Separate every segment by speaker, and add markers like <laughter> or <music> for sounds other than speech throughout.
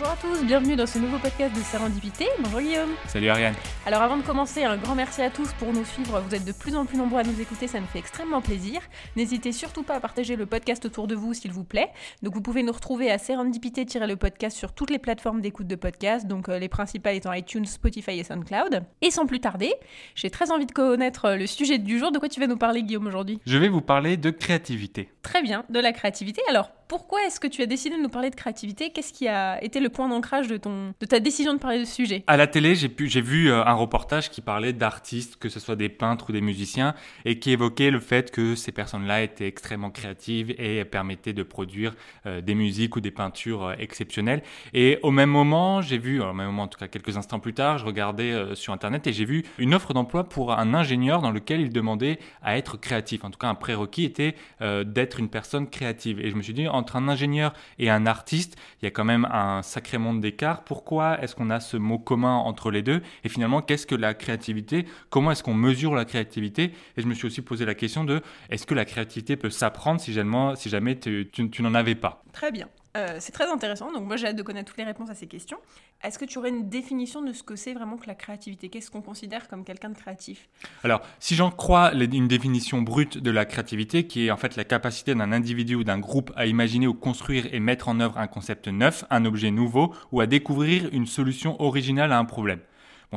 Speaker 1: Bonjour à tous, bienvenue dans ce nouveau podcast de Serendipité. Bonjour Guillaume.
Speaker 2: Salut Ariane.
Speaker 1: Alors avant de commencer, un grand merci à tous pour nous suivre. Vous êtes de plus en plus nombreux à nous écouter, ça nous fait extrêmement plaisir. N'hésitez surtout pas à partager le podcast autour de vous s'il vous plaît. Donc vous pouvez nous retrouver à Serendipité-le podcast sur toutes les plateformes d'écoute de podcast, donc euh, les principales étant iTunes, Spotify et SoundCloud. Et sans plus tarder, j'ai très envie de connaître euh, le sujet du jour. De quoi tu vas nous parler Guillaume aujourd'hui?
Speaker 2: Je vais vous parler de créativité.
Speaker 1: Très bien, de la créativité. Alors pourquoi est-ce que tu as décidé de nous parler de créativité? Qu'est-ce qui a été le point d'ancrage de, ton, de ta décision de parler de ce sujet?
Speaker 2: À la télé, j'ai, pu, j'ai vu euh, un reportage qui parlait d'artistes, que ce soit des peintres ou des musiciens, et qui évoquait le fait que ces personnes-là étaient extrêmement créatives et permettaient de produire euh, des musiques ou des peintures euh, exceptionnelles. Et au même moment, j'ai vu, au même moment en tout cas quelques instants plus tard, je regardais sur Internet et j'ai vu une offre d'emploi pour un ingénieur dans lequel il demandait à être créatif. En tout cas, un prérequis était d'être une personne créative. Et je me suis dit, entre un ingénieur et un artiste, il y a quand même un sacré monde d'écart. Pourquoi est-ce qu'on a ce mot commun entre les deux? Et finalement, qu'est-ce que la créativité? Comment est-ce qu'on mesure la créativité? Et je me suis aussi posé la question de est-ce que la créativité peut s'apprendre si jamais, tu n'en avais pas?
Speaker 1: Très bien. Euh, c'est très intéressant, donc moi j'ai hâte de connaître toutes les réponses à ces questions. Est-ce que tu aurais une définition de ce que c'est vraiment que la créativité? Qu'est-ce qu'on considère comme quelqu'un de créatif?
Speaker 2: Alors, si j'en crois une définition brute de la créativité, qui est en fait la capacité d'un individu ou d'un groupe à imaginer ou construire et mettre en œuvre un concept neuf, un objet nouveau, ou à découvrir une solution originale à un problème.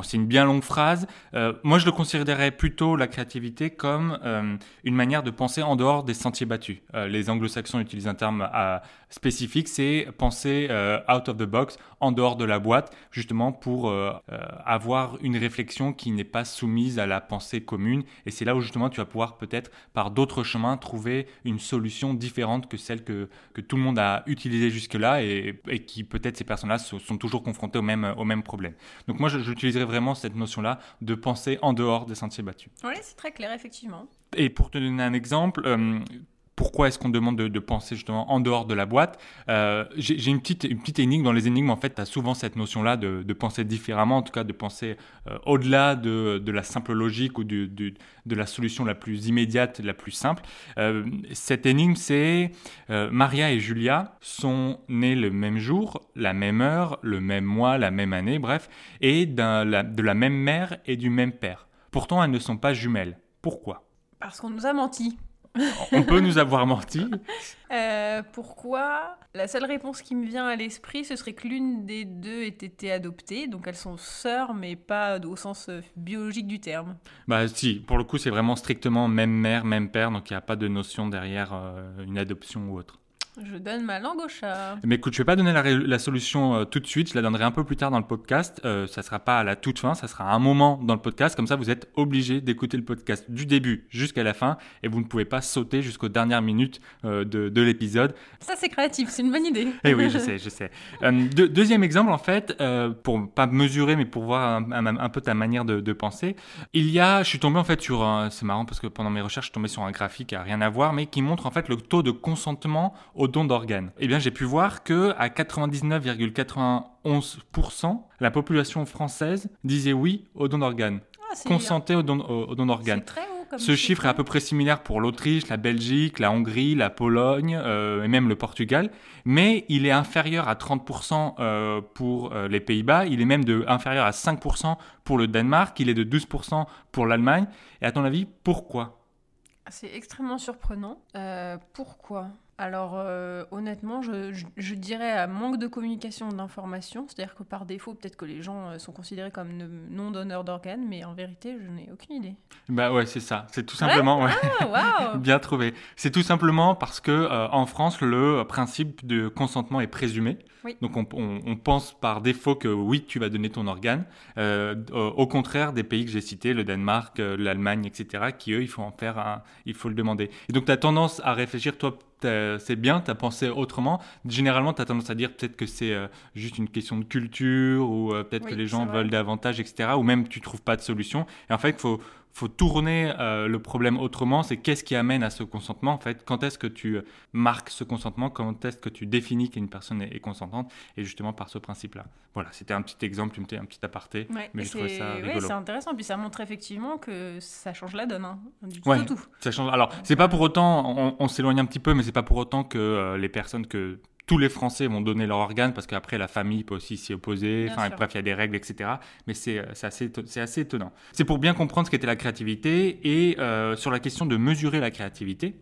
Speaker 2: C'est une bien longue phrase. Euh, moi, je le considérerais plutôt la créativité comme euh, une manière de penser en dehors des sentiers battus. Euh, les anglo-saxons utilisent un terme spécifique, c'est penser out of the box, en dehors de la boîte, justement pour avoir une réflexion qui n'est pas soumise à la pensée commune. Et c'est là où justement tu vas pouvoir peut-être par d'autres chemins trouver une solution différente que celle que, que tout le monde a utilisée jusque-là et, qui peut-être ces personnes-là sont toujours confrontées au même, au même problème. Donc moi, j'utiliserais vraiment cette notion-là de penser en dehors des sentiers battus.
Speaker 1: Oui, c'est très clair, effectivement.
Speaker 2: Et pour te donner un exemple, euh, pourquoi est-ce qu'on demande de, penser justement en dehors de la boîte euh, J'ai une petite, une petite énigme. Dans les énigmes, en fait, tu as souvent cette notion-là de, penser différemment, en tout cas de penser euh, au-delà de, la simple logique ou de, de, la solution la plus immédiate, la plus simple. Euh, cette énigme, c'est Maria et Julia sont nés le même jour, la même heure, le même mois, la même année, bref, et de la même mère et du même père. Pourtant, elles ne sont pas jumelles. Pourquoi?
Speaker 1: Parce qu'on nous a menti.
Speaker 2: On peut nous avoir menti.
Speaker 1: Euh, pourquoi? La seule réponse qui me vient à l'esprit, ce serait que l'une des deux ait été adoptée. Donc elles sont sœurs, mais pas au sens euh, biologique du terme.
Speaker 2: Bah si, pour le coup, c'est vraiment strictement même mère, même père. Donc il n'y a pas de notion derrière euh, une adoption ou autre.
Speaker 1: Je donne ma langue au chat.
Speaker 2: Mais écoute, je vais pas donner la, solution euh, tout de suite. Je la donnerai un peu plus tard dans le podcast. Euh, ça sera pas à la toute fin, ça sera à un moment dans le podcast. Comme ça, vous êtes obligé d'écouter le podcast du début jusqu'à la fin et vous ne pouvez pas sauter jusqu'aux dernières minutes euh, de, de l'épisode.
Speaker 1: Ça, c'est créatif. C'est une bonne idée.
Speaker 2: Eh oui, je <laughs> sais, je sais. Euh, deuxième exemple, en fait, pour pas mesurer, mais pour voir un, peu ta manière de, de, penser. Il y a, je suis tombé en fait sur, c'est marrant parce que pendant mes recherches, je suis tombé sur un graphique qui a rien à voir, mais qui montre en fait le taux de consentement au don d'organes. Eh bien, j'ai pu voir que à 99,91%, la population française disait oui au don d'organes. Ah, consentait au don, au, don d'organes. Ce chiffre est à peu près similaire pour l'Autriche, la Belgique, la Hongrie, la Pologne euh, et même le Portugal, mais il est inférieur à 30% euh, pour euh, les Pays-Bas, il est même de, inférieur à 5% pour le Danemark, il est de 12% pour l'Allemagne. Et à ton avis, pourquoi?
Speaker 1: C'est extrêmement surprenant. pourquoi? Alors euh, honnêtement, je, dirais à manque de communication d'information, c'est-à-dire que par défaut, peut-être que les gens euh, sont considérés comme non donneurs d'organes, mais en vérité, je n'ai aucune idée.
Speaker 2: Bah ouais, c'est ça, c'est tout simplement,
Speaker 1: ah, <laughs>
Speaker 2: bien trouvé. C'est tout simplement parce que euh, en France, le principe de consentement est présumé. Donc on, pense par défaut que oui, tu vas donner ton organe. au contraire des pays que j'ai cités, le Danemark, l'Allemagne, etc., qui eux, il faut en faire un, il faut le demander. Et donc tu as tendance à réfléchir, toi, c'est bien, tu as pensé autrement. Généralement, tu as tendance à dire peut-être que c'est euh, juste une question de culture ou euh, peut-être que les gens veulent davantage, etc. Ou même tu trouves pas de solution. Et en fait, il faut, faut tourner euh, le problème autrement. C'est qu'est-ce qui amène à ce consentement en fait? Quand est-ce que tu marques ce consentement? Quand est-ce que tu définis qu'une personne est, consentante? Et justement par ce principe-là. Voilà, c'était un petit exemple, un petit aparté, mais je trouvais ça rigolo.
Speaker 1: c'est intéressant. Puis ça montre effectivement que ça change la donne, hein, du
Speaker 2: tout, Ça change. Alors, c'est pas pour autant, on, s'éloigne un petit peu, mais c'est pas pour autant que euh, les personnes que tous les Français vont donner leur organe parce qu'après la famille peut aussi s'y opposer.
Speaker 1: Bien
Speaker 2: Enfin,
Speaker 1: sûr.
Speaker 2: bref, il y a des règles, etc. Mais c'est euh, assez, assez étonnant. C'est pour bien comprendre ce qu'était la créativité et euh, sur la question de mesurer la créativité.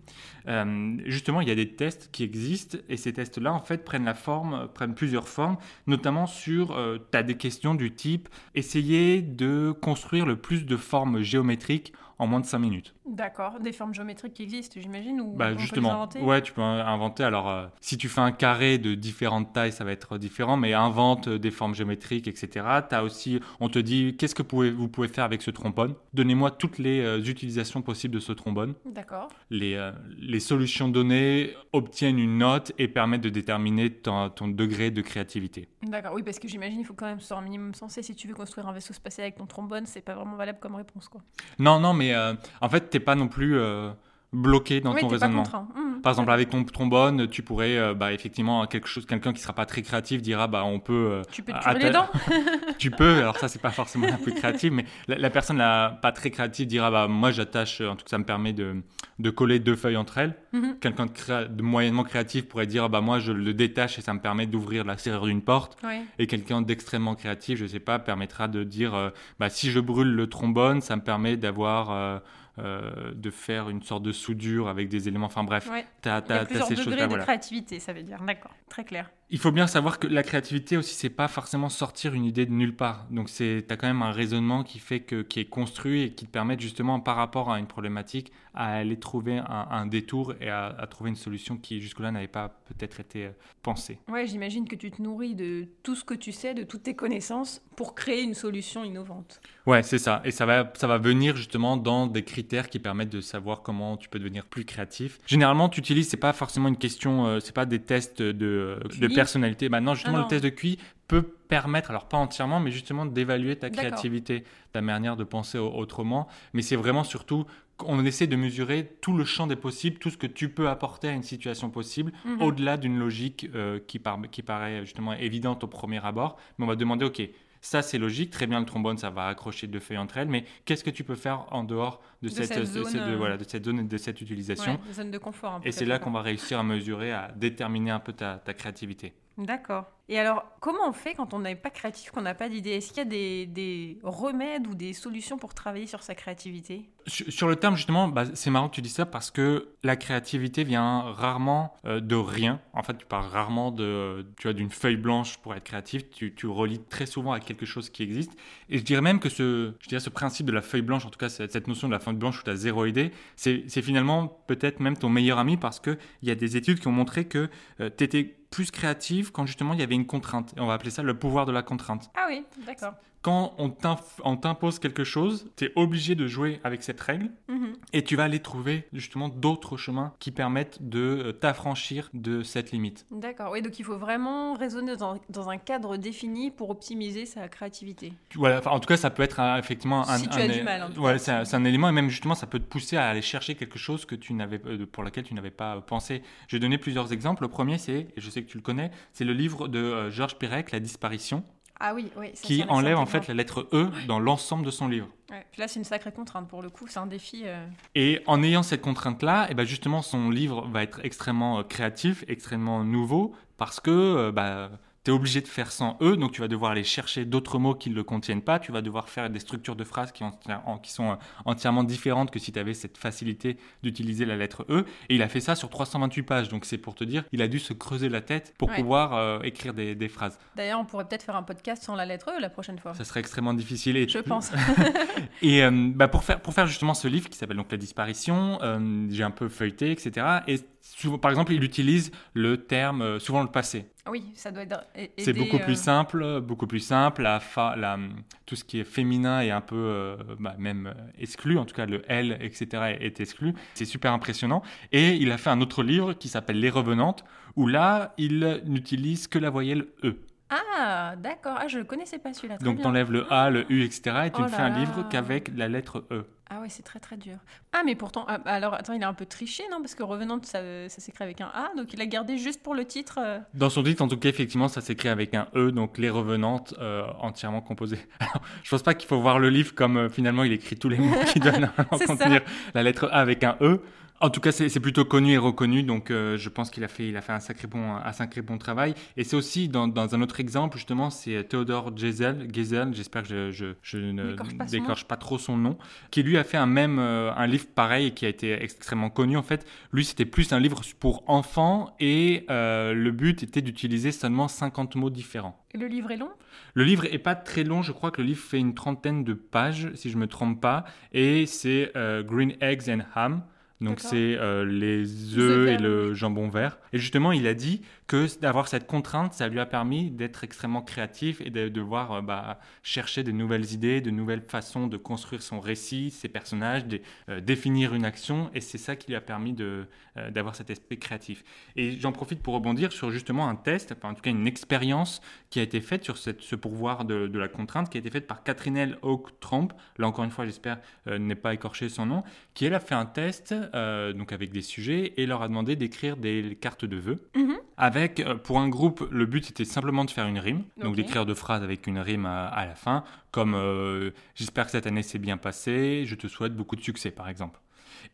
Speaker 2: euh, justement, il y a des tests qui existent et ces tests-là, en fait, prennent la forme, prennent plusieurs formes, notamment sur, tu as des questions du type essayer de construire le plus de formes géométriques en moins de 5 minutes.
Speaker 1: D'accord. Des formes géométriques qui existent, j'imagine, ou on
Speaker 2: Bah
Speaker 1: peut les
Speaker 2: justement,
Speaker 1: inventer?
Speaker 2: ouais, tu peux in- inventer. Alors, euh, si tu fais un carré de différentes tailles, ça va être différent, mais invente euh, des formes géométriques, etc. T'as aussi, on te dit, qu'est-ce que pouvez- vous pouvez faire avec ce trombone? Donnez-moi toutes les euh, utilisations possibles de ce trombone.
Speaker 1: D'accord.
Speaker 2: Les, euh, les solutions données obtiennent une note et permettent de déterminer ton, ton degré de créativité.
Speaker 1: D'accord. Oui, parce que j'imagine il faut quand même que ce soit un minimum sensé. Si tu veux construire un vaisseau spatial avec ton trombone, c'est pas vraiment valable comme réponse, quoi.
Speaker 2: Non, non, mais en fait, t'es pas non plus euh, bloqué dans
Speaker 1: oui,
Speaker 2: ton raisonnement.
Speaker 1: Mmh.
Speaker 2: Par exemple, avec ton trombone, tu pourrais, euh, bah, effectivement, quelque chose, quelqu'un qui sera pas très créatif dira, bah, on peut. euh,
Speaker 1: Tu peux te les dents <laughs>
Speaker 2: tu peux. Alors ça, c'est pas forcément un peu créatif, mais la, la personne là, pas très créative dira, bah, moi, j'attache. En tout cas, ça me permet de, de coller deux feuilles entre elles.
Speaker 1: Mhm.
Speaker 2: Quelqu'un de, créa- de moyennement créatif pourrait dire, bah, moi, je le détache et ça me permet d'ouvrir la serrure d'une porte. Et quelqu'un d'extrêmement créatif, je sais pas, permettra de dire, euh, bah, si je brûle le trombone, ça me permet d'avoir. Euh, de faire une sorte de soudure avec des éléments. Enfin bref,
Speaker 1: Ouais.
Speaker 2: t'as,
Speaker 1: Il y a
Speaker 2: t'as, t'as
Speaker 1: plusieurs
Speaker 2: ces
Speaker 1: degrés
Speaker 2: choses-là.
Speaker 1: de
Speaker 2: Voilà.
Speaker 1: créativité, ça veut dire. D'accord. Très clair.
Speaker 2: Il faut bien savoir que la créativité aussi, c'est pas forcément sortir une idée de nulle part. Donc c'est, t'as quand même un raisonnement qui fait que, qui est construit et qui te permet justement par rapport à une problématique à aller trouver un, un détour et à, à trouver une solution qui jusque-là n'avait pas peut-être été euh, pensée.
Speaker 1: Ouais, j'imagine que tu te nourris de tout ce que tu sais, de toutes tes connaissances, pour créer une solution innovante.
Speaker 2: Ouais, c'est ça. Et ça va, ça va venir justement dans des critères qui permettent de savoir comment tu peux devenir plus créatif. Généralement, tu utilises, c'est pas forcément une question, euh, c'est pas des tests de, de
Speaker 1: QI.
Speaker 2: Personnalité. Maintenant, justement,
Speaker 1: Ah
Speaker 2: le test de QI peut permettre, alors pas entièrement, mais justement d'évaluer ta créativité, ta manière de penser au- autrement. Mais c'est vraiment surtout qu'on essaie de mesurer tout le champ des possibles, tout ce que tu peux apporter à une situation possible,
Speaker 1: Mhm.
Speaker 2: au-delà d'une logique euh, qui, par- qui paraît justement évidente au premier abord. Mais on va demander, OK, ça c'est logique, très bien le trombone, ça va accrocher deux feuilles entre elles, mais qu'est-ce que tu peux faire en dehors de,
Speaker 1: De
Speaker 2: cette,
Speaker 1: zone,
Speaker 2: cette- de-
Speaker 1: euh,
Speaker 2: voilà, de cette zone et de cette utilisation
Speaker 1: Ouais, zones de confort. un peu,
Speaker 2: Et c'est là qu'on va réussir à mesurer, à déterminer un peu ta, ta créativité.
Speaker 1: D'accord. Et alors, comment on fait quand on n'est pas créatif, qu'on n'a pas d'idée? Est-ce qu'il y a des, des remèdes ou des solutions pour travailler sur sa créativité?
Speaker 2: Sur, le terme, justement, bah, c'est marrant que tu dis ça parce que la créativité vient rarement euh, de rien. En fait, tu parles rarement de, tu vois, d'une feuille blanche pour être créatif. Tu, tu relis très souvent à quelque chose qui existe. Et je dirais même que ce, je dirais ce principe de la feuille blanche, en tout cas cette, notion de la feuille blanche où tu as zéro idée, c'est finalement peut-être même ton meilleur ami parce qu'il y a des études qui ont montré que tu étais plus créatif quand justement il y avait une contrainte. Et on va appeler ça le pouvoir de la contrainte
Speaker 1: Ah oui, d'accord.
Speaker 2: Quand on t'impose quelque chose, tu es obligé de jouer avec cette règle
Speaker 1: Mhm.
Speaker 2: et tu vas aller trouver justement d'autres chemins qui permettent de euh, t'affranchir de cette limite.
Speaker 1: D'accord. Oui, donc il faut vraiment raisonner dans, dans un cadre défini pour optimiser sa créativité.
Speaker 2: Voilà, enfin, en tout cas, ça peut être un- effectivement un,
Speaker 1: Si tu
Speaker 2: un
Speaker 1: as du mal, en cas.
Speaker 2: c'est un, élément et même justement, ça peut te pousser à aller chercher quelque chose que tu n'avais, euh, pour laquelle tu n'avais pas pensé. Je vais donner plusieurs exemples. Le premier, c'est, et je sais que tu le connais, c'est le livre de euh, Georges Perec, La disparition,
Speaker 1: Ah oui, oui. ça,
Speaker 2: qui enlève en fait la lettre E dans l'ensemble de son livre.
Speaker 1: exemple. Ouais. Puis là, c'est une sacrée contrainte pour le coup. C'est un défi. euh,
Speaker 2: Et en ayant cette contrainte-là, et ben justement, son livre va être extrêmement euh, créatif, extrêmement nouveau, parce que euh, bah, tu es obligé de faire sans E, donc tu vas devoir aller chercher d'autres mots qui ne le contiennent pas, tu vas devoir faire des structures de phrases qui, en- qui sont euh, entièrement différentes que si tu avais cette facilité d'utiliser la lettre E. Et il a fait ça sur 328 pages, donc c'est pour te dire, il a dû se creuser la tête pour
Speaker 1: Ouais.
Speaker 2: pouvoir euh, écrire des, des phrases.
Speaker 1: D'ailleurs, on pourrait peut-être faire un podcast sans la lettre E la prochaine fois.
Speaker 2: Ça serait extrêmement difficile. Et
Speaker 1: Je pense. <laughs>
Speaker 2: Et euh, bah, pour, faire, pour faire justement ce livre qui s'appelle donc La disparition, euh, j'ai un peu feuilleté, etc. Et souvent, par exemple, il utilise le terme, euh, souvent le passé.
Speaker 1: oui, ça doit être.
Speaker 2: C'est beaucoup
Speaker 1: euh,
Speaker 2: plus simple, beaucoup plus simple. La fa, la, tout ce qui est féminin est un peu euh, bah, même exclu, en tout cas le L, etc. est exclu. C'est super impressionnant. Et il a fait un autre livre qui s'appelle Les Revenantes, où là, il n'utilise que la voyelle E.
Speaker 1: Ah, d'accord. Ah, je ne connaissais pas celui-là.
Speaker 2: Donc
Speaker 1: bien.
Speaker 2: t'enlèves le A, le U, etc. Et tu
Speaker 1: Oh
Speaker 2: ne fais
Speaker 1: là
Speaker 2: un livre qu'avec la lettre E.
Speaker 1: Ah ouais, c'est très très dur. Ah, mais pourtant, ah, alors attends, il a un peu triché, non? Parce que Revenante, ça, ça s'écrit avec un A, donc il a gardé juste pour le titre. euh.
Speaker 2: Dans son titre, en tout cas, effectivement, ça s'écrit avec un E, donc les revenantes euh, entièrement composées. <laughs> Alors, je pense pas qu'il faut voir le livre comme euh, finalement il écrit tous les mots qui <laughs>
Speaker 1: C'est ça.
Speaker 2: contenir la lettre A avec un E. En tout cas, c'est plutôt connu et reconnu, donc euh, je pense qu'il a fait, il a fait un sacré bon, un sacré bon travail. Et c'est aussi dans, dans, un autre exemple, justement, c'est Theodore Geisel, Geisel j'espère que je, je, je ne décroche pas, trop son nom, qui lui a fait un même, euh, un livre pareil et qui a été extrêmement connu. En fait, lui, c'était plus un livre pour enfants et euh, le but était d'utiliser seulement 50 mots différents.
Speaker 1: Et le livre est long?
Speaker 2: Le livre est pas très long, je crois que le livre fait une trentaine de pages, si je me trompe pas, et c'est Green Eggs and Ham. Donc c'est euh, les œufs et le jambon vert. Et justement, il a dit que d'avoir cette contrainte, ça lui a permis d'être extrêmement créatif et de devoir euh, bah, chercher de nouvelles idées, de nouvelles façons de construire son récit, ses personnages, de euh, définir une action. Et c'est ça qui lui a permis d'avoir cet esprit créatif. Et j'en profite pour rebondir sur justement un test, enfin, en tout cas une expérience qui a été faite sur cette, ce pourvoir de, de, la contrainte, qui a été faite par Catherine Oak Trump. Là encore une fois, j'espère n'est pas écorché son nom, qui elle a fait un test euh, donc avec des sujets, et leur a demandé d'écrire des cartes de vœux. Mhm. Avec, euh, pour un groupe, le but c'était simplement de faire une rime, donc d'écrire deux phrases avec une rime à, la fin, comme euh, J'espère que cette année s'est bien passée, je te souhaite beaucoup de succès par exemple.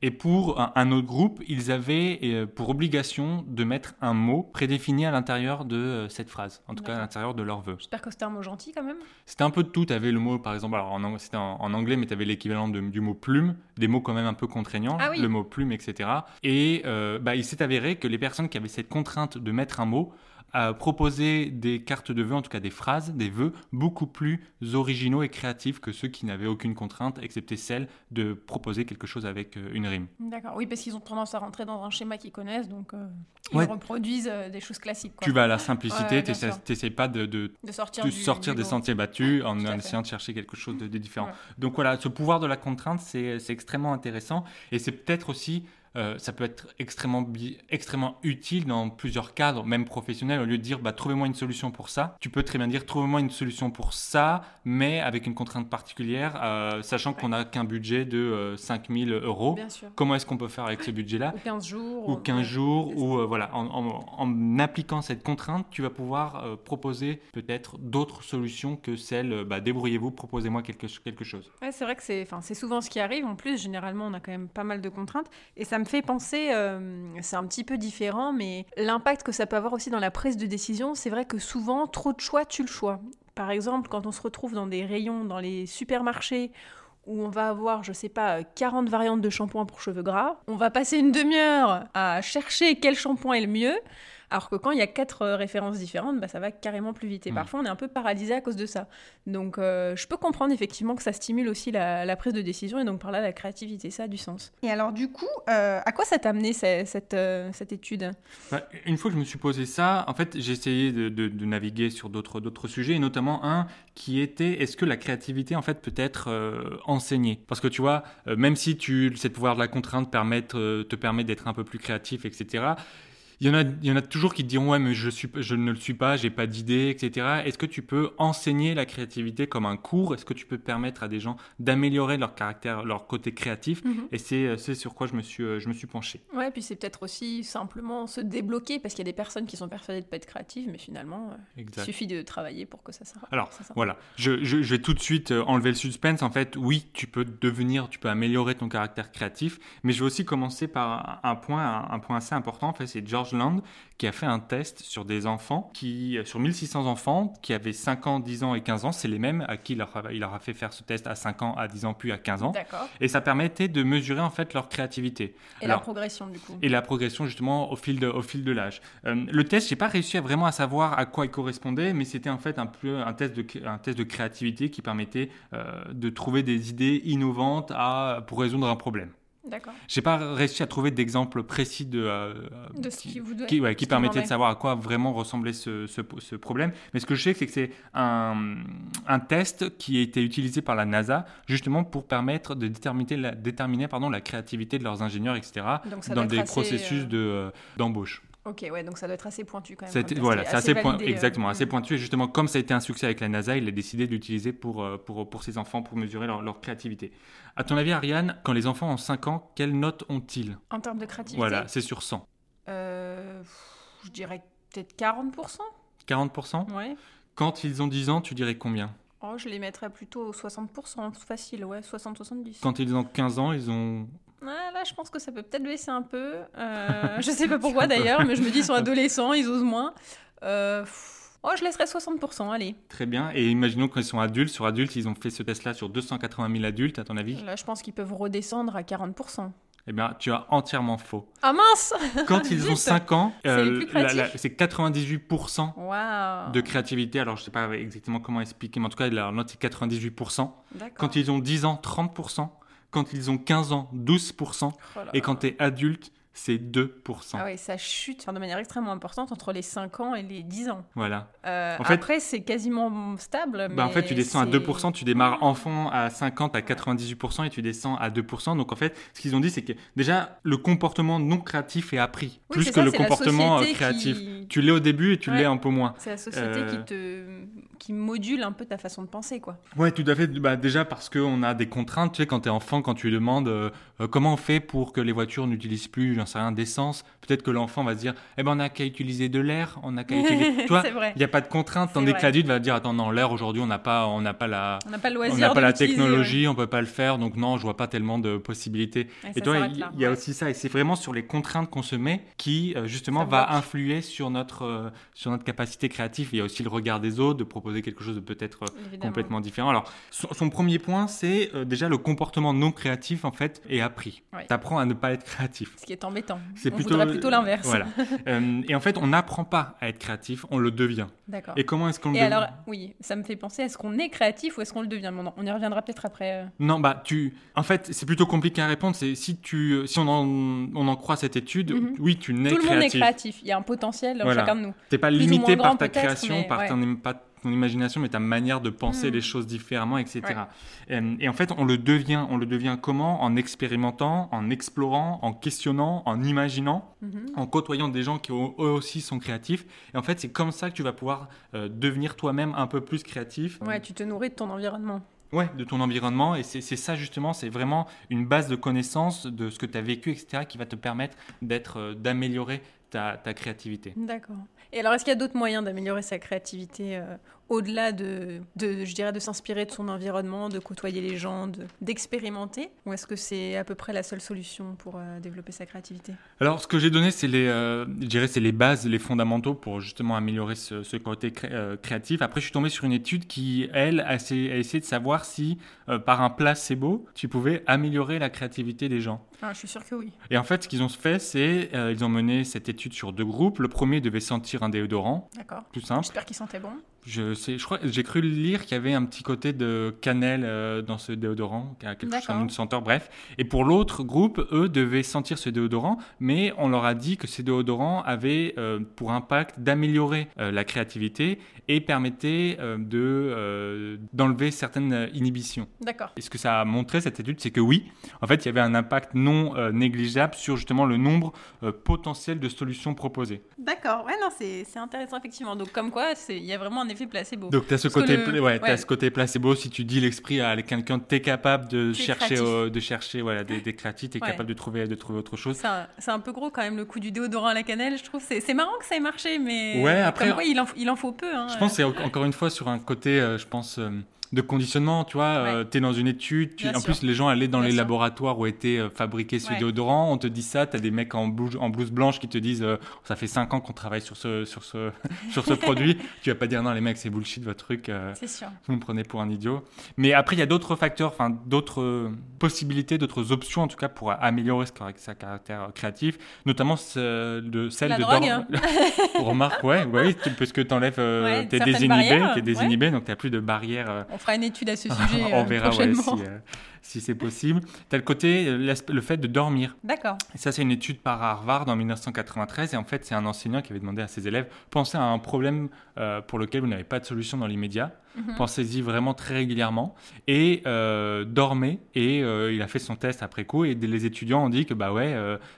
Speaker 2: Et pour un, autre groupe, ils avaient euh, pour obligation de mettre un mot prédéfini à l'intérieur de euh, cette phrase, en tout cas à l'intérieur de leur vœu.
Speaker 1: J'espère que c'était un mot gentil quand même.
Speaker 2: C'était un peu de tout. Tu avais le mot, par exemple, alors en, c'était en, anglais, mais tu avais l'équivalent du mot plume, des mots quand même un peu contraignants, ah le mot plume, etc. Et euh, bah, il s'est avéré que les personnes qui avaient cette contrainte de mettre un mot à proposer des cartes de vœux, en tout cas des phrases, des vœux beaucoup plus originaux et créatifs que ceux qui n'avaient aucune contrainte, excepté celle de proposer quelque chose avec euh, une rime.
Speaker 1: D'accord, oui, parce qu'ils ont tendance à rentrer dans un schéma qu'ils connaissent, donc euh, ils reproduisent euh, des choses classiques.
Speaker 2: Tu vas à la simplicité, tu n'essaies pas de, de, sortir, des sentiers battus en, essayant de chercher quelque chose de, différent. Donc voilà, ce pouvoir de la contrainte, c'est extrêmement intéressant et c'est peut-être aussi euh, ça peut être extrêmement, extrêmement utile dans plusieurs cadres, même professionnels. Au lieu de dire bah, trouvez-moi une solution pour ça, tu peux très bien dire trouvez-moi une solution pour ça, mais avec une contrainte particulière, euh, sachant qu'on n'a qu'un budget de euh, 5000 euros. Comment est-ce qu'on peut faire avec ce budget-là
Speaker 1: Ou 15 jours.
Speaker 2: Ou 15 jours, ou euh, voilà. En, en, appliquant cette contrainte, tu vas pouvoir proposer peut-être d'autres solutions que celle bah, débrouillez-vous, proposez-moi quelque, quelque chose.
Speaker 1: Ouais, c'est vrai que c'est souvent ce qui arrive. En plus, généralement, on a quand même pas mal de contraintes. Et ça me fait penser, euh, c'est un petit peu différent, mais l'impact que ça peut avoir aussi dans la prise de décision, c'est vrai que souvent, trop de choix tue le choix. Par exemple, quand on se retrouve dans des rayons, dans les supermarchés, où on va avoir, je sais pas, 40 variantes de shampoing pour cheveux gras, on va passer une demi-heure à chercher quel shampoing est le mieux. Alors que quand il y a quatre euh, références différentes, bah, ça va carrément plus vite. Et mm. parfois, on est un peu paralysé à cause de ça. Donc, euh, je peux comprendre effectivement que ça stimule aussi la, prise de décision et donc par là, la créativité. Ça a du sens. Et alors, du coup, euh, à quoi ça t'a amené cette, cette, étude?
Speaker 2: Bah, Une fois que je me suis posé ça, en fait, j'ai essayé de, naviguer sur d'autres sujets, et notamment un qui était est-ce que la créativité, en fait, peut être enseignée? Parce que tu vois, même si tu, cette pouvoir de la contrainte permet, te permet d'être un peu plus créatif, etc., il y en a, il y en a toujours qui te diront ouais mais je suis, je ne le suis pas, j'ai pas d'idée, etc. Est-ce que tu peux enseigner la créativité comme un cours? Est-ce que tu peux permettre à des gens d'améliorer leur caractère, leur côté créatif? Mhm. Et c'est, c'est sur quoi je me suis, euh, je me suis penché.
Speaker 1: Ouais, puis c'est peut-être aussi simplement se débloquer parce qu'il y a des personnes qui sont persuadées de pas être créatives, mais finalement, euh, il suffit de travailler pour que ça s'arrête.
Speaker 2: Alors voilà, je, je, je, vais tout de suite euh, enlever le suspense. En fait, oui, tu peux devenir, tu peux améliorer ton caractère créatif, mais je vais aussi commencer par un point, un, un point assez important. En fait, c'est George Qui a fait un test sur des enfants, qui, sur 1600 enfants qui avaient 5 ans, 10 ans et 15 ans. C'est les mêmes à qui il leur, a, il a fait faire ce test à 5 ans, à 10 ans, puis à 15 ans. Et ça permettait de mesurer en fait leur créativité.
Speaker 1: Et la progression du coup.
Speaker 2: Et la progression justement au fil de, au fil de l'âge. Euh, le test, j'ai pas réussi à vraiment à savoir à quoi il correspondait, mais c'était en fait un peu un test de, un test de créativité qui permettait euh, de trouver des idées innovantes à, pour résoudre un problème.
Speaker 1: D'accord.
Speaker 2: J'ai pas réussi à trouver d'exemple précis de, euh,
Speaker 1: de ce qui, vous doit,
Speaker 2: qui, ouais, qui permettait de savoir à quoi vraiment ressemblait ce, ce, ce, problème. Mais ce que je sais, c'est que c'est un, un, test qui a été utilisé par la NASA justement pour permettre de déterminer la, déterminer, pardon, la créativité de leurs ingénieurs, etc. dans des processus euh, de, euh, d'embauche.
Speaker 1: Ok, ouais, donc ça doit être assez pointu quand même.
Speaker 2: Voilà, c'est assez, point, exactement, assez mm. pointu. Et justement, comme ça a été un succès avec la NASA, il a décidé de l'utiliser pour, pour, pour ses enfants, pour mesurer leur, leur créativité. À ton avis, Ariane, quand les enfants ont 5 ans, quelle note ont-ils?
Speaker 1: En termes de créativité?
Speaker 2: Voilà, c'est sur 100.
Speaker 1: Euh, je dirais peut-être 40%.
Speaker 2: 40%
Speaker 1: Ouais.
Speaker 2: Quand ils ont 10 ans, tu dirais combien?
Speaker 1: Oh, je les mettrais plutôt 60%, facile, ouais, 60-70.
Speaker 2: Quand ils ont 15 ans, ils ont
Speaker 1: là, je pense que ça peut peut-être baisser un peu. Euh, <laughs> je sais pas pourquoi d'ailleurs, mais je me dis, ils <laughs> sont adolescents, ils osent moins. Euh, oh, je laisserais 60%, allez.
Speaker 2: Très bien. Et imaginons qu'ils sont adultes. Sur adultes, ils ont fait ce test-là sur 280 000 adultes, à ton avis?
Speaker 1: Là, je pense qu'ils peuvent redescendre à 40%.
Speaker 2: Eh bien, tu as entièrement faux.
Speaker 1: Ah mince <laughs>
Speaker 2: Quand ils ont 5 ans,
Speaker 1: C'est les plus
Speaker 2: la- la-
Speaker 1: créatifs
Speaker 2: c'est 98%
Speaker 1: Waouh
Speaker 2: de créativité. Alors, je sais pas exactement comment expliquer, mais en tout cas, la note, c'est 98%.
Speaker 1: D'accord.
Speaker 2: Quand ils ont 10 ans, 30%. Quand ils ont 15 ans, 12%.
Speaker 1: Oh
Speaker 2: Et quand tu es adulte, c'est 2%.
Speaker 1: Ah ouais, ça chute enfin, de manière extrêmement importante entre les 5 ans et les 10 ans.
Speaker 2: Voilà.
Speaker 1: Euh,
Speaker 2: En fait-
Speaker 1: après, c'est quasiment stable.
Speaker 2: Bah, en fait, tu descends à
Speaker 1: c'est-
Speaker 2: 2%, tu démarres enfant à 50 à 98% et tu descends à 2%. Donc en fait, ce qu'ils ont dit, c'est que déjà, le comportement non créatif est appris,
Speaker 1: Oui,
Speaker 2: plus que
Speaker 1: ça,
Speaker 2: le comportement euh, créatif.
Speaker 1: qui-
Speaker 2: Tu l'es au début et tu
Speaker 1: Ouais.
Speaker 2: l'es un peu moins.
Speaker 1: C'est la société
Speaker 2: Euh,
Speaker 1: qui te qui module un peu ta façon de penser, quoi.
Speaker 2: Ouais, tout à fait. Bah, déjà parce qu'on a des contraintes. Tu sais, quand tu es enfant, quand tu lui demandes euh, euh, comment on fait pour que les voitures n'utilisent plus, j'en sais rien, d'essence, peut-être que l'enfant va se dire Eh ben, on n'a qu'à utiliser de l'air, on n'a qu'à <laughs> utiliser. tu vois, il n'y a pas de contraintes.
Speaker 1: C'est
Speaker 2: Tandis que l'adulte va dire Attends, non, l'air aujourd'hui, on n'a pas, on n'a pas la.
Speaker 1: On n'a pas le
Speaker 2: On n'a pas la technologie, on peut pas le faire, donc non, je vois pas tellement de possibilités. Et toi, il y a aussi ça, et c'est vraiment sur les contraintes qu'on se met qui, euh, justement,
Speaker 1: Ça
Speaker 2: va
Speaker 1: bloque.
Speaker 2: influer sur notre, euh, sur notre capacité créative. Il y a aussi le regard des autres, de proposer quelque chose de peut-être euh, complètement différent. Alors, son, son premier point, c'est euh, déjà le comportement non créatif, en fait, est appris.
Speaker 1: Ouais.
Speaker 2: Tu apprends à ne pas être créatif.
Speaker 1: Ce qui est embêtant.
Speaker 2: C'est plutôt,
Speaker 1: plutôt l'inverse.
Speaker 2: Voilà. Euh, et en fait, on n'apprend pas à être créatif, on le devient.
Speaker 1: D'accord.
Speaker 2: Et comment est-ce qu'on le
Speaker 1: Et
Speaker 2: devient
Speaker 1: alors, oui, ça me fait penser, est-ce qu'on est créatif ou est-ce qu'on le devient? On y reviendra peut-être après.
Speaker 2: Non, bah tu. En fait, c'est plutôt compliqué à répondre. C'est si tu, si on en, on en croit cette étude,
Speaker 1: Mhm.
Speaker 2: oui, tu nais
Speaker 1: Tout le monde est
Speaker 2: créatif.
Speaker 1: créatif. Il y a un potentiel en
Speaker 2: Voilà.
Speaker 1: chacun de nous.
Speaker 2: T'es pas
Speaker 1: Plus
Speaker 2: limité par ta création, par
Speaker 1: ouais.
Speaker 2: ton, pas ton imagination, mais ta manière de penser
Speaker 1: Mhm.
Speaker 2: les choses différemment, etc.
Speaker 1: Ouais.
Speaker 2: Et en fait, on le devient. On le devient comment? En expérimentant, en explorant, en questionnant, en imaginant,
Speaker 1: Mhm.
Speaker 2: en côtoyant des gens qui eux aussi sont créatifs. Et en fait, c'est comme ça que tu vas pouvoir euh, devenir toi-même un peu plus créatif.
Speaker 1: Ouais, tu te nourris de ton environnement.
Speaker 2: Ouais, de ton environnement. Et c'est c'est ça justement, c'est vraiment une base de connaissances de ce que tu as vécu, etc., qui va te permettre d'être, euh, d'améliorer ta, ta créativité.
Speaker 1: D'accord. Et alors, est-ce qu'il y a d'autres moyens d'améliorer sa créativité euh, au-delà de, de, je dirais, de s'inspirer de son environnement, de côtoyer les gens, de- d'expérimenter Ou est-ce que c'est à peu près la seule solution pour euh, développer sa créativité?
Speaker 2: Alors, ce que j'ai donné, c'est les, euh, je dirais, c'est les bases, les fondamentaux pour justement améliorer ce, ce côté cré- euh, créatif. Après, je suis tombé sur une étude qui, elle, a essayé, a essayé de savoir si, par un placebo, tu pouvais améliorer la créativité des gens.
Speaker 1: ah, Je suis sûre que oui.
Speaker 2: Et en fait, ce qu'ils ont fait, c'est, ils ont mené cette étude sur deux groupes. Le premier devait sentir un déodorant,
Speaker 1: D'accord.
Speaker 2: tout simple.
Speaker 1: J'espère qu'il sentait bon.
Speaker 2: Je sais, je crois, j'ai cru lire qu'il y avait un petit côté de cannelle euh, dans ce déodorant, qui a quelque chose comme une senteur, bref. Et pour l'autre groupe, eux devaient sentir ce déodorant, mais on leur a dit que ces déodorants avaient euh, pour impact d'améliorer euh, la créativité et permettaient de d'enlever certaines inhibitions.
Speaker 1: D'accord.
Speaker 2: Et ce que ça a montré cette étude, c'est que oui, en fait, il y avait un impact non négligeable sur justement le nombre potentiel de solutions proposées.
Speaker 1: D'accord. Ouais, non, c'est c'est intéressant, effectivement. Donc, comme quoi, il y a vraiment un effet placebo.
Speaker 2: Donc tu as ce
Speaker 1: Parce
Speaker 2: côté
Speaker 1: le-
Speaker 2: ouais,
Speaker 1: ouais.
Speaker 2: ce côté placebo si tu dis l'esprit à quelqu'un t'es capable de
Speaker 1: Tu es
Speaker 2: chercher euh, de chercher voilà des, des créatifs, t'es
Speaker 1: Ouais.
Speaker 2: capable de trouver de trouver autre chose.
Speaker 1: C'est un, peu gros quand même le coup du déodorant à la cannelle, je trouve. C'est c'est marrant que ça ait marché, mais
Speaker 2: Ouais, après-
Speaker 1: comme quoi, il en, il en faut peu. Hein,
Speaker 2: Je pense que c'est en- encore une fois sur un côté euh, je pense euh, de conditionnement, tu vois, tu es dans une étude, tu- en
Speaker 1: sûr.
Speaker 2: plus les gens allaient dans
Speaker 1: Bien
Speaker 2: les
Speaker 1: sûr.
Speaker 2: laboratoires où était euh, fabriqué ce
Speaker 1: Ouais.
Speaker 2: déodorant, on te dit ça, tu as des mecs en blouse, en blouse blanche qui te disent euh, ça fait 5 ans qu'on travaille sur ce sur ce <laughs> sur ce <laughs> produit, tu vas pas dire non les mecs c'est bullshit votre truc. euh,
Speaker 1: C'est sûr.
Speaker 2: Vous me prenez pour un idiot. Mais après, il y a d'autres facteurs, enfin d'autres euh, possibilités, d'autres options en tout cas pour améliorer ce sa caractère euh, créatif, notamment ce- de celle
Speaker 1: La
Speaker 2: de
Speaker 1: drogue,
Speaker 2: Remarque, <laughs> ouais, ouais, oui, tu- parce que tu enlèves,
Speaker 1: Ouais,
Speaker 2: t'es désinhibé, t'es
Speaker 1: ouais.
Speaker 2: désinhibé, donc t'as plus de barrières.
Speaker 1: On fera une étude à ce <laughs> sujet
Speaker 2: on
Speaker 1: euh,
Speaker 2: verra ouais,
Speaker 1: prochainement.
Speaker 2: si, euh, si c'est possible. Tu as le côté, le fait de dormir.
Speaker 1: D'accord.
Speaker 2: Et ça, c'est une étude par Harvard en 1993. Et en fait, c'est un enseignant qui avait demandé à ses élèves pensez à un problème euh, pour lequel vous n'avez pas de solution dans l'immédiat.
Speaker 1: Mhm.
Speaker 2: Pensez-y vraiment très régulièrement et euh, dormez. Et euh, il a fait son test après coup. Et les étudiants ont dit que bah ouais,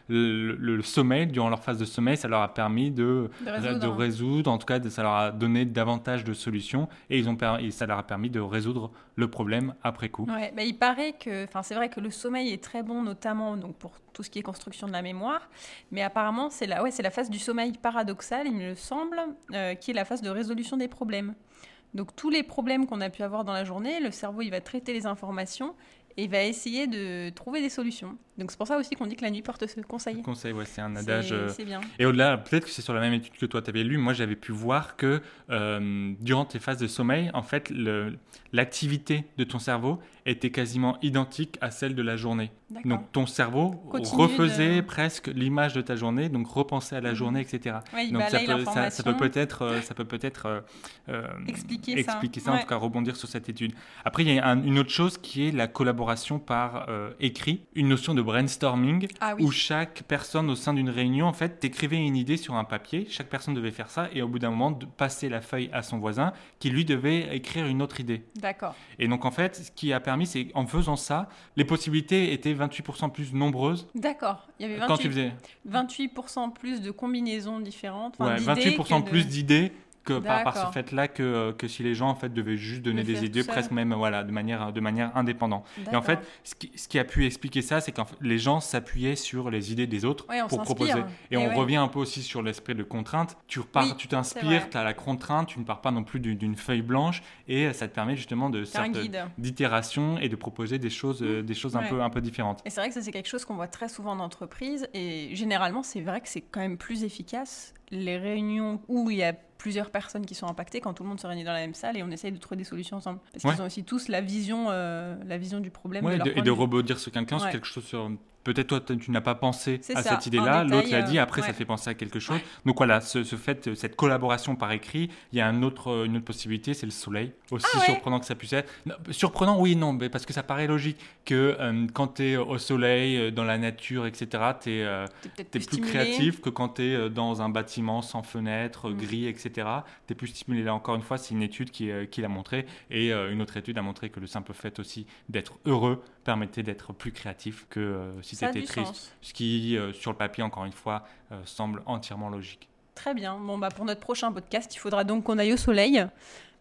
Speaker 2: le, sommeil, durant leur phase de sommeil, ça leur a permis de,
Speaker 1: De résoudre.
Speaker 2: de résoudre, en tout cas, ça leur a donné davantage de solutions. Et, ils ont per- et ça leur a permis de résoudre le problème après coup.
Speaker 1: Il paraît que, enfin, c'est vrai que le sommeil est très bon, notamment donc pour tout ce qui est construction de la mémoire, mais apparemment c'est la, ouais, c'est la phase du sommeil paradoxal, il me semble, euh, qui est la phase de résolution des problèmes. Donc tous les problèmes qu'on a pu avoir dans la journée, le cerveau il va traiter les informations et va essayer de trouver des solutions. Donc c'est pour ça aussi qu'on dit que la nuit porte ce conseil.
Speaker 2: Conseil, ouais, c'est un adage. euh,
Speaker 1: C'est bien.
Speaker 2: Et au-delà, peut-être que c'est sur la même étude que toi tu avais lu, moi j'avais pu voir que euh, durant tes phases de sommeil, en fait, l'activité de ton cerveau était quasiment identique à celle de la journée. Donc ton cerveau
Speaker 1: Continue
Speaker 2: refaisait
Speaker 1: de-
Speaker 2: presque l'image de ta journée, donc repensait à la
Speaker 1: Mhm.
Speaker 2: journée, etc.
Speaker 1: Ouais,
Speaker 2: Donc ça peut, ça, peut peut-être, euh, ça peut peut-être euh, euh,
Speaker 1: Expliquer ça.
Speaker 2: en tout cas rebondir sur cette étude. Après, il y a un- une autre chose qui est la collaboration par euh, écrit, une notion de brainstorming
Speaker 1: Ah oui.
Speaker 2: où chaque personne au sein d'une réunion, en fait, t'écrivait une idée sur un papier, chaque personne devait faire ça, et au bout d'un moment, de passer la feuille à son voisin, qui lui devait écrire une autre idée.
Speaker 1: D'accord.
Speaker 2: Et donc, en fait, ce qui a permis, c'est qu'en faisant ça, les possibilités étaient 28% plus nombreuses
Speaker 1: D'accord. Il y avait
Speaker 2: quand tu
Speaker 1: 28,
Speaker 2: faisais
Speaker 1: 28% plus de combinaisons différentes.
Speaker 2: ouais,
Speaker 1: d'idées
Speaker 2: 28%
Speaker 1: que de-
Speaker 2: plus d'idées que par, par ce fait-là que, euh, que si les gens en fait devaient juste donner des idées presque même voilà de manière de manière indépendante et en fait ce qui, ce qui a pu expliquer ça c'est que les gens s'appuyaient sur les idées des autres
Speaker 1: Ouais,
Speaker 2: pour proposer et,
Speaker 1: Et
Speaker 2: on
Speaker 1: ouais.
Speaker 2: revient un peu aussi sur l'esprit de contrainte tu repars
Speaker 1: Oui,
Speaker 2: tu t'inspires tu as la contrainte tu ne pars pas non plus d'une feuille blanche et ça te permet justement de d'itération et de proposer des choses euh, des choses un
Speaker 1: Ouais.
Speaker 2: peu un peu différentes
Speaker 1: Et c'est vrai que ça, c'est quelque chose qu'on voit très souvent en entreprise. Et généralement, c'est vrai que c'est quand même plus efficace. Les réunions où il y a plusieurs personnes qui sont impactées, quand tout le monde se réunit dans la même salle et on essaye de trouver des solutions ensemble. Parce
Speaker 2: Ouais.
Speaker 1: qu'ils ont aussi tous la vision, euh, la vision du problème.
Speaker 2: Ouais,
Speaker 1: de
Speaker 2: et de, et rebondir sur quelqu'un, sur quelque chose sur. Peut-être toi, tu n'as pas pensé à
Speaker 1: ça,
Speaker 2: cette idée-là, l'autre l'a dit,
Speaker 1: euh,
Speaker 2: après ça
Speaker 1: ouais.
Speaker 2: fait penser à quelque chose.
Speaker 1: Ouais.
Speaker 2: Donc voilà, ce, ce fait, euh, cette collaboration par écrit, il y a un autre, euh, une autre possibilité, c'est le soleil. Aussi
Speaker 1: Ah ouais
Speaker 2: surprenant que ça puisse être. Non, surprenant, oui, non, mais parce que ça paraît logique que euh, quand tu es au soleil, dans la nature, etc., tu es.
Speaker 1: Plus,
Speaker 2: créatif que quand tu es dans un bâtiment sans fenêtre,
Speaker 1: Mm.
Speaker 2: gris, etc. Tu es plus stimulé. Là, encore une fois, c'est une étude qui, qui l'a montré. Et euh, une autre étude a montré que le simple fait aussi d'être heureux permettait d'être plus créatif que euh, si
Speaker 1: du
Speaker 2: triste.
Speaker 1: sens.
Speaker 2: Ce qui, euh, sur le papier, encore une fois, euh, semble entièrement logique.
Speaker 1: Très bien. Bon, bah, pour notre prochain podcast, il faudra donc qu'on aille au soleil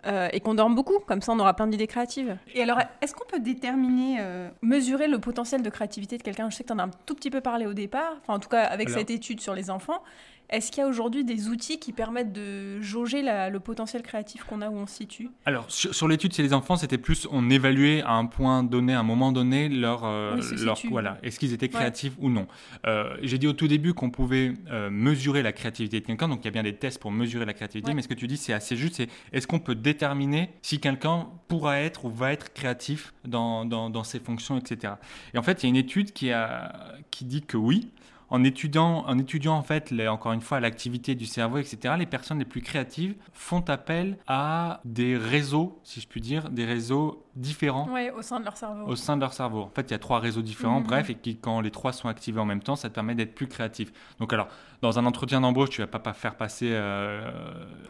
Speaker 1: euh, et qu'on dorme beaucoup. Comme ça, on aura plein d'idées créatives. Et alors, est-ce qu'on peut déterminer, euh, mesurer le potentiel de créativité de quelqu'un? Je sais que tu en as un tout petit peu parlé au départ, enfin, en tout cas, avec
Speaker 2: Alors-
Speaker 1: cette étude sur les enfants. Est-ce qu'il y a aujourd'hui des outils qui permettent de jauger la- le potentiel créatif qu'on a où on se situe?
Speaker 2: Alors, sur, sur l'étude chez les enfants, c'était plus on évaluait à un point donné, à un moment donné, leur, euh, leur
Speaker 1: situe.
Speaker 2: voilà, est-ce qu'ils étaient créatifs ou non. Euh, J'ai dit au tout début qu'on pouvait euh, mesurer la créativité de quelqu'un, donc il y a bien des tests pour mesurer la créativité,
Speaker 1: Ouais.
Speaker 2: mais ce que tu dis, c'est assez juste, c'est est-ce qu'on peut déterminer si quelqu'un pourra être ou va être créatif dans, dans, dans ses fonctions, etc. Et en fait, il y a une étude qui, a, qui dit que oui. En étudiant, en fait, encore une fois, l'activité du cerveau, etc., les personnes les plus créatives font appel à des réseaux, si je puis dire, des réseaux différents
Speaker 1: Ouais, au sein de leur cerveau.
Speaker 2: au sein de leur cerveau. En fait, il y a trois réseaux différents,
Speaker 1: Mhm.
Speaker 2: bref, et qui, quand les trois sont activés en même temps, ça te permet d'être plus créatif. Donc, alors, dans un entretien d'embauche, tu vas pas, pas faire passer euh,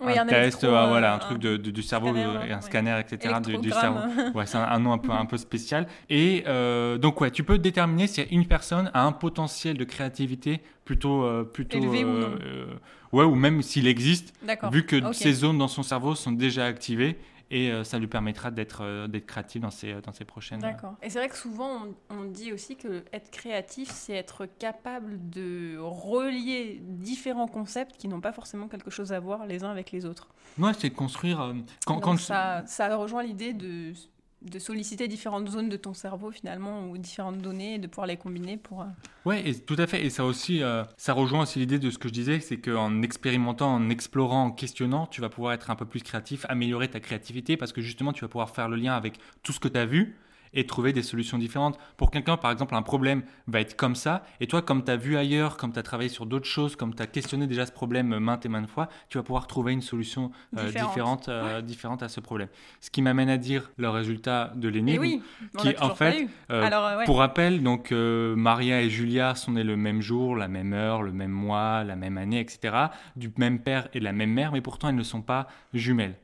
Speaker 1: Oui,
Speaker 2: un,
Speaker 1: un
Speaker 2: test,
Speaker 1: électro,
Speaker 2: euh,
Speaker 1: euh,
Speaker 2: voilà, un,
Speaker 1: un
Speaker 2: truc de, de- du cerveau
Speaker 1: scanner,
Speaker 2: euh, et un
Speaker 1: ouais.
Speaker 2: scanner, etc. du- cerveau. Ouais, c'est un, un nom un peu, un peu spécial. Et euh, donc, ouais, tu peux déterminer si une personne a un potentiel de créativité plutôt, euh, plutôt
Speaker 1: Élevé ou
Speaker 2: euh,
Speaker 1: non.
Speaker 2: euh, ouais, ou même s'il existe, vu que ces zones dans son cerveau sont déjà activées. Et euh, ça lui permettra d'être euh, d'être créatif dans ses, dans ses prochaines.
Speaker 1: D'accord. Et c'est vrai que souvent, on, on dit aussi que être créatif, c'est être capable de relier différents concepts qui n'ont pas forcément quelque chose à voir les uns avec les autres.
Speaker 2: Ouais, c'est de construire. euh, quand
Speaker 1: ça, ça rejoint l'idée de, de solliciter différentes zones de ton cerveau finalement ou différentes données et de pouvoir les combiner pour. euh,
Speaker 2: Ouais, et tout à fait. Et ça aussi, euh, ça rejoint aussi l'idée de ce que je disais, c'est qu'en expérimentant, en explorant, en questionnant, tu vas pouvoir être un peu plus créatif, améliorer ta créativité, parce que justement, tu vas pouvoir faire le lien avec tout ce que tu as vu et trouver des solutions différentes. Pour quelqu'un, par exemple, un problème va être comme ça, et toi, comme tu as vu ailleurs, comme tu as travaillé sur d'autres choses, comme tu as questionné déjà ce problème maintes et maintes fois, tu vas pouvoir trouver une solution euh,
Speaker 1: Différente.
Speaker 2: différente, euh, différente à ce problème. Ce qui m'amène à dire le résultat de
Speaker 1: Et
Speaker 2: l'énigme.
Speaker 1: oui,
Speaker 2: qui, en fait, euh,
Speaker 1: Alors ouais.
Speaker 2: Pour rappel, donc Maria et Julia sont nés le même jour, la même heure, le même mois, la même année, etc. Du même père et de la même mère, mais pourtant elles ne sont pas jumelles.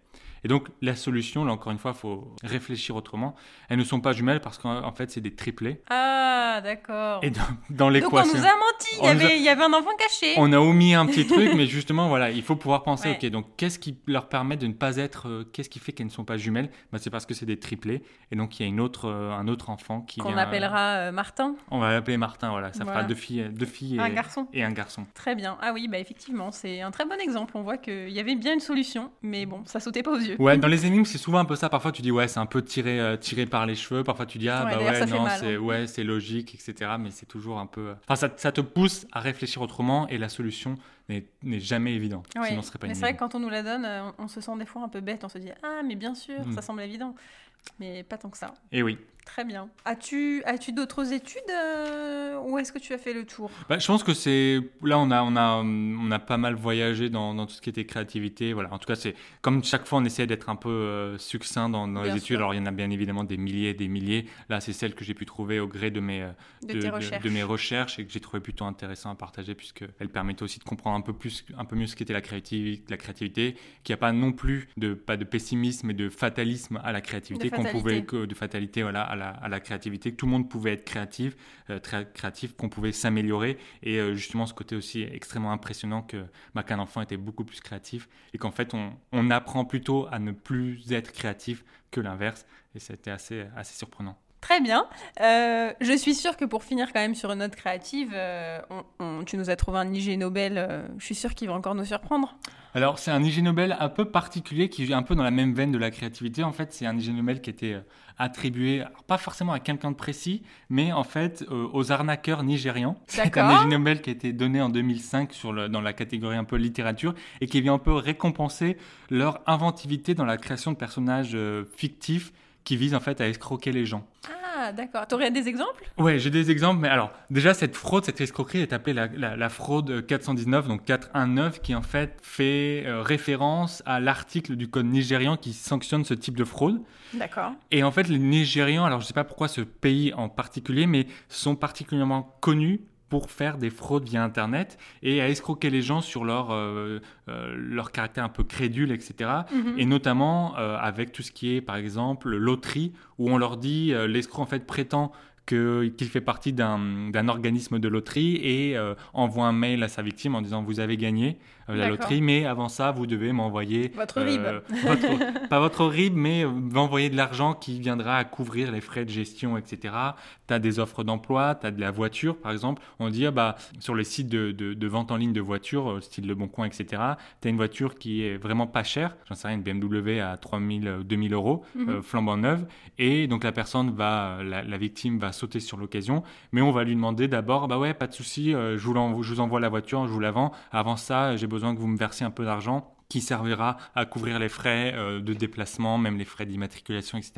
Speaker 2: Et donc la solution, là encore une fois, il faut réfléchir autrement. Elles ne sont pas jumelles parce qu'en en fait c'est des triplés.
Speaker 1: Ah d'accord.
Speaker 2: Et dans, dans
Speaker 1: Donc on
Speaker 2: l'équation,
Speaker 1: nous a menti. Il y,
Speaker 2: a-
Speaker 1: avait, il y avait un enfant caché.
Speaker 2: on a omis un petit truc, mais justement voilà, il faut pouvoir penser.
Speaker 1: Ouais.
Speaker 2: Ok, donc qu'est-ce qui leur permet de ne pas être, euh, qu'est-ce qui fait qu'elles ne sont pas jumelles? Bah, c'est parce que c'est des triplés. Et donc il y a une autre, euh, un autre enfant qui
Speaker 1: Qu'on
Speaker 2: vient, euh,
Speaker 1: appellera euh, Martin,
Speaker 2: On va l'appeler Martin, voilà. Ça
Speaker 1: Voilà.
Speaker 2: fera deux filles, deux filles et
Speaker 1: un garçon.
Speaker 2: et un garçon.
Speaker 1: Très bien. Ah oui, bah effectivement, c'est un très bon exemple. On voit qu'il y avait bien une solution, mais bon, ça sautait pas aux yeux. <laughs>
Speaker 2: Ouais, dans les énigmes, c'est souvent un peu ça. Parfois, tu dis, ouais, c'est un peu tiré, euh, tiré par les cheveux. Parfois, tu dis, ah, bah ouais, non, c'est
Speaker 1: hein.
Speaker 2: ouais, logique, etc. Mais c'est toujours un peu. Enfin, ça, ça te pousse à réfléchir autrement et la solution n'est jamais évidente. Sinon, ce serait pas
Speaker 1: mais c'est vrai que quand on nous la donne, euh, on, on se sent des fois un peu bête. On se dit ah mais bien sûr, ça semble évident, mais pas tant que ça.
Speaker 2: Et oui.
Speaker 1: Très bien. As-tu as-tu d'autres études euh, ou est-ce que tu as fait le tour?
Speaker 2: Bah, je pense que c'est là on a on a on a pas mal voyagé dans, dans tout ce qui était créativité voilà. En tout cas c'est comme chaque fois on essaie d'être un peu euh, succinct dans, dans les études. alors il y en a bien évidemment des milliers et des milliers. Là c'est celle que j'ai pu trouver au gré de mes euh,
Speaker 1: de,
Speaker 2: mes recherches et que j'ai trouvé plutôt intéressant à partager puisque elle permettait aussi de comprendre un peu plus un peu mieux ce qu'était la créativité la créativité qu'il n'y a pas non plus de pas de pessimisme et de fatalisme à la créativité qu'on pouvait que de fatalité voilà à la, à la créativité que tout le monde pouvait être créatif euh, très créatif qu'on pouvait s'améliorer. Et euh, justement ce côté aussi extrêmement impressionnant que bah, qu'un enfant était beaucoup plus créatif et qu'en fait on, on apprend plutôt à ne plus être créatif que l'inverse. Et c'était assez assez surprenant
Speaker 1: Très bien. Euh, je suis sûre que pour finir quand même sur une note créative, euh, on- on- tu nous as trouvé un IG Nobel. euh, je suis sûre qu'il va encore nous surprendre.
Speaker 2: Alors, c'est un IG Nobel un peu particulier qui est un peu dans la même veine de la créativité. En fait, c'est un IG Nobel qui était attribué, pas forcément à quelqu'un de précis, mais en fait aux arnaqueurs nigérians. <laughs> C'est un. IG Nobel qui a été donné en 2005 sur le- dans la catégorie un peu littérature et qui vient un peu récompenser leur inventivité dans la création de personnages fictifs qui visent en fait à escroquer les gens.
Speaker 1: Ah, d'accord. T'aurais des exemples?
Speaker 2: Ouais, j'ai des exemples, mais alors, déjà, cette fraude, cette escroquerie est appelée la, la- la fraude 419, donc 419, qui en fait fait euh, référence à l'article du code nigérian qui sanctionne ce type de fraude.
Speaker 1: D'accord.
Speaker 2: Et en fait, les Nigérians, alors je sais pas pourquoi ce pays en particulier, mais sont particulièrement connus pour faire des fraudes via Internet et à escroquer les gens sur leur, euh, euh, leur caractère un peu crédule, etc.
Speaker 1: Mhm.
Speaker 2: Et notamment euh, avec tout ce qui est, par exemple, loterie, où on leur dit, l'escroc en fait prétend qu'il fait partie d'un organisme de loterie et euh, envoie un mail à sa victime en disant vous avez gagné euh, la loterie, mais avant ça vous devez m'envoyer
Speaker 1: Votre RIB.
Speaker 2: votre- <laughs> pas votre RIB, mais euh, m'envoyer de l'argent qui viendra à couvrir les frais de gestion, etc. Tu as des offres d'emploi, tu as de la voiture, par exemple. On dit, ah bah, sur les sites de, de- de vente en ligne de voitures, euh, style Le Bon Coin, etc., tu as une voiture qui est vraiment pas chère. J'en sais rien, une BMW à 3000, euh, 2000 euros,
Speaker 1: Mhm.
Speaker 2: euh, flambant neuve. Et donc la personne va, la, la victime va sauter sur l'occasion, mais on va lui demander d'abord, bah ouais, pas de souci, euh, je, vous l'envoie- je vous envoie la voiture, je vous la vends. Avant ça, j'ai besoin que vous me versiez un peu d'argent qui servira à couvrir les frais euh, de déplacement, même les frais d'immatriculation, etc.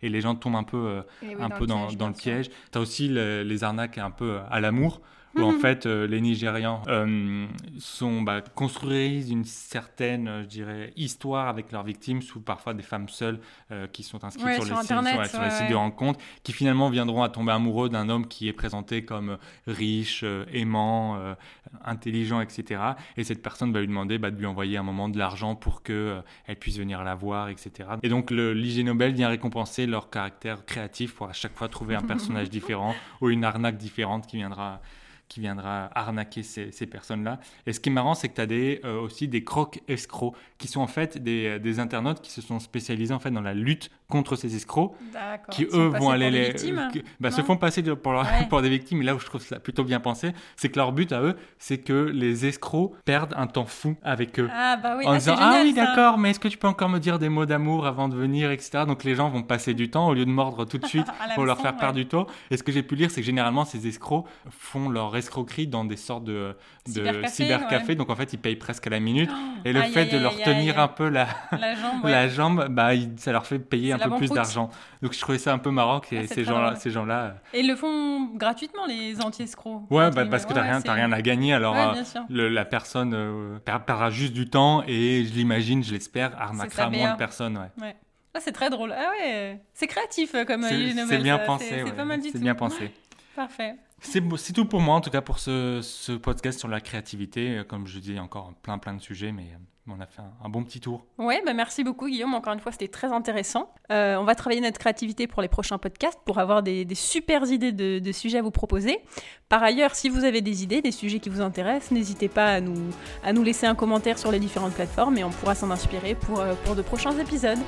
Speaker 2: Et les gens tombent un peu, euh,
Speaker 1: oui,
Speaker 2: un peu dans,
Speaker 1: piège,
Speaker 2: dans le piège. Tu as aussi le- les arnaques un peu à l'amour, où en
Speaker 1: Mhm.
Speaker 2: fait euh, les Nigérians euh, sont, bah, construisent une certaine, euh, je dirais, histoire avec leurs victimes, sous parfois des femmes seules euh, qui sont inscrites
Speaker 1: Ouais,
Speaker 2: sur,
Speaker 1: sur
Speaker 2: les sites,
Speaker 1: Internet,
Speaker 2: sur- sur les
Speaker 1: ouais,
Speaker 2: sites de rencontres, qui finalement viendront à tomber amoureux d'un homme qui est présenté comme riche, aimant, intelligent, etc. Et cette personne va lui demander bah, de lui envoyer un moment de l'argent pour que elle puisse venir la voir, etc. Et donc l'IG Nobel vient récompenser leur caractère créatif pour à chaque fois trouver un <laughs> personnage différent ou une arnaque différente qui viendra qui viendra arnaquer ces, personnes-là. Et ce qui est marrant, c'est que tu as euh, aussi des crocs escrocs, qui sont en fait des, des internautes qui se sont spécialisés en fait dans la lutte contre ces escrocs, qui eux vont aller les, que- bah, se font passer pour, leur-
Speaker 1: Ouais. <laughs>
Speaker 2: pour des victimes. Et là où je trouve ça plutôt bien pensé, c'est que leur but à eux, c'est que les escrocs perdent un temps fou avec eux.
Speaker 1: Ah bah oui,
Speaker 2: en
Speaker 1: ah,
Speaker 2: disant ah oui d'accord mais est-ce que tu peux encore me dire des mots d'amour avant de venir etc donc les gens vont passer du temps au lieu de mordre tout de <laughs> suite pour leur faire perdre du temps. Et ce que j'ai pu lire c'est que généralement ces escrocs font leur escroquerie dans des sortes de, de
Speaker 1: Cybercafé,
Speaker 2: cybercafé
Speaker 1: ouais.
Speaker 2: donc en fait ils payent presque à la minute. Et le
Speaker 1: Aïe,
Speaker 2: fait
Speaker 1: aïe,
Speaker 2: de leur
Speaker 1: aïe,
Speaker 2: tenir un peu la,
Speaker 1: La jambe, <laughs>
Speaker 2: bah ça leur fait payer
Speaker 1: C'est
Speaker 2: un peu plus d'argent donc je trouvais ça un peu marrant que
Speaker 1: Ah,
Speaker 2: ces
Speaker 1: très
Speaker 2: gens là
Speaker 1: drôle.
Speaker 2: ces gens là
Speaker 1: Et ils le font gratuitement, les anti-escrocs.
Speaker 2: ouais bah, parce que t'as
Speaker 1: ouais,
Speaker 2: rien rien à gagner alors
Speaker 1: Ouais,
Speaker 2: euh, le- la personne euh, per- perdra juste du temps et je l'imagine, je l'espère, arnaquera moins de personnes. Ouais.
Speaker 1: Ouais. Ah, c'est très drôle. Ah ouais, c'est créatif euh, comme
Speaker 2: C'est bien
Speaker 1: ça.
Speaker 2: pensé.
Speaker 1: C'est pas mal du
Speaker 2: C'est
Speaker 1: tout.
Speaker 2: bien pensé.
Speaker 1: Parfait.
Speaker 2: C'est tout pour moi en tout cas pour ce, ce podcast sur la créativité. Euh, Comme je dis, encore plein plein de sujets, mais euh, on a fait un, un bon petit tour.
Speaker 1: Ouais, bah merci beaucoup Guillaume. Encore une fois, c'était très intéressant. Euh, on va travailler notre créativité pour les prochains podcasts pour avoir des, des super idées de, de sujets à vous proposer. Par ailleurs, si vous avez des idées, des sujets qui vous intéressent, n'hésitez pas à nous, à nous laisser un commentaire sur les différentes plateformes et on pourra s'en inspirer pour, euh, pour de prochains épisodes.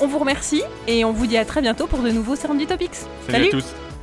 Speaker 1: On vous remercie et on vous dit à très bientôt pour de nouveaux Serendipity Topics.
Speaker 2: Salut à tous.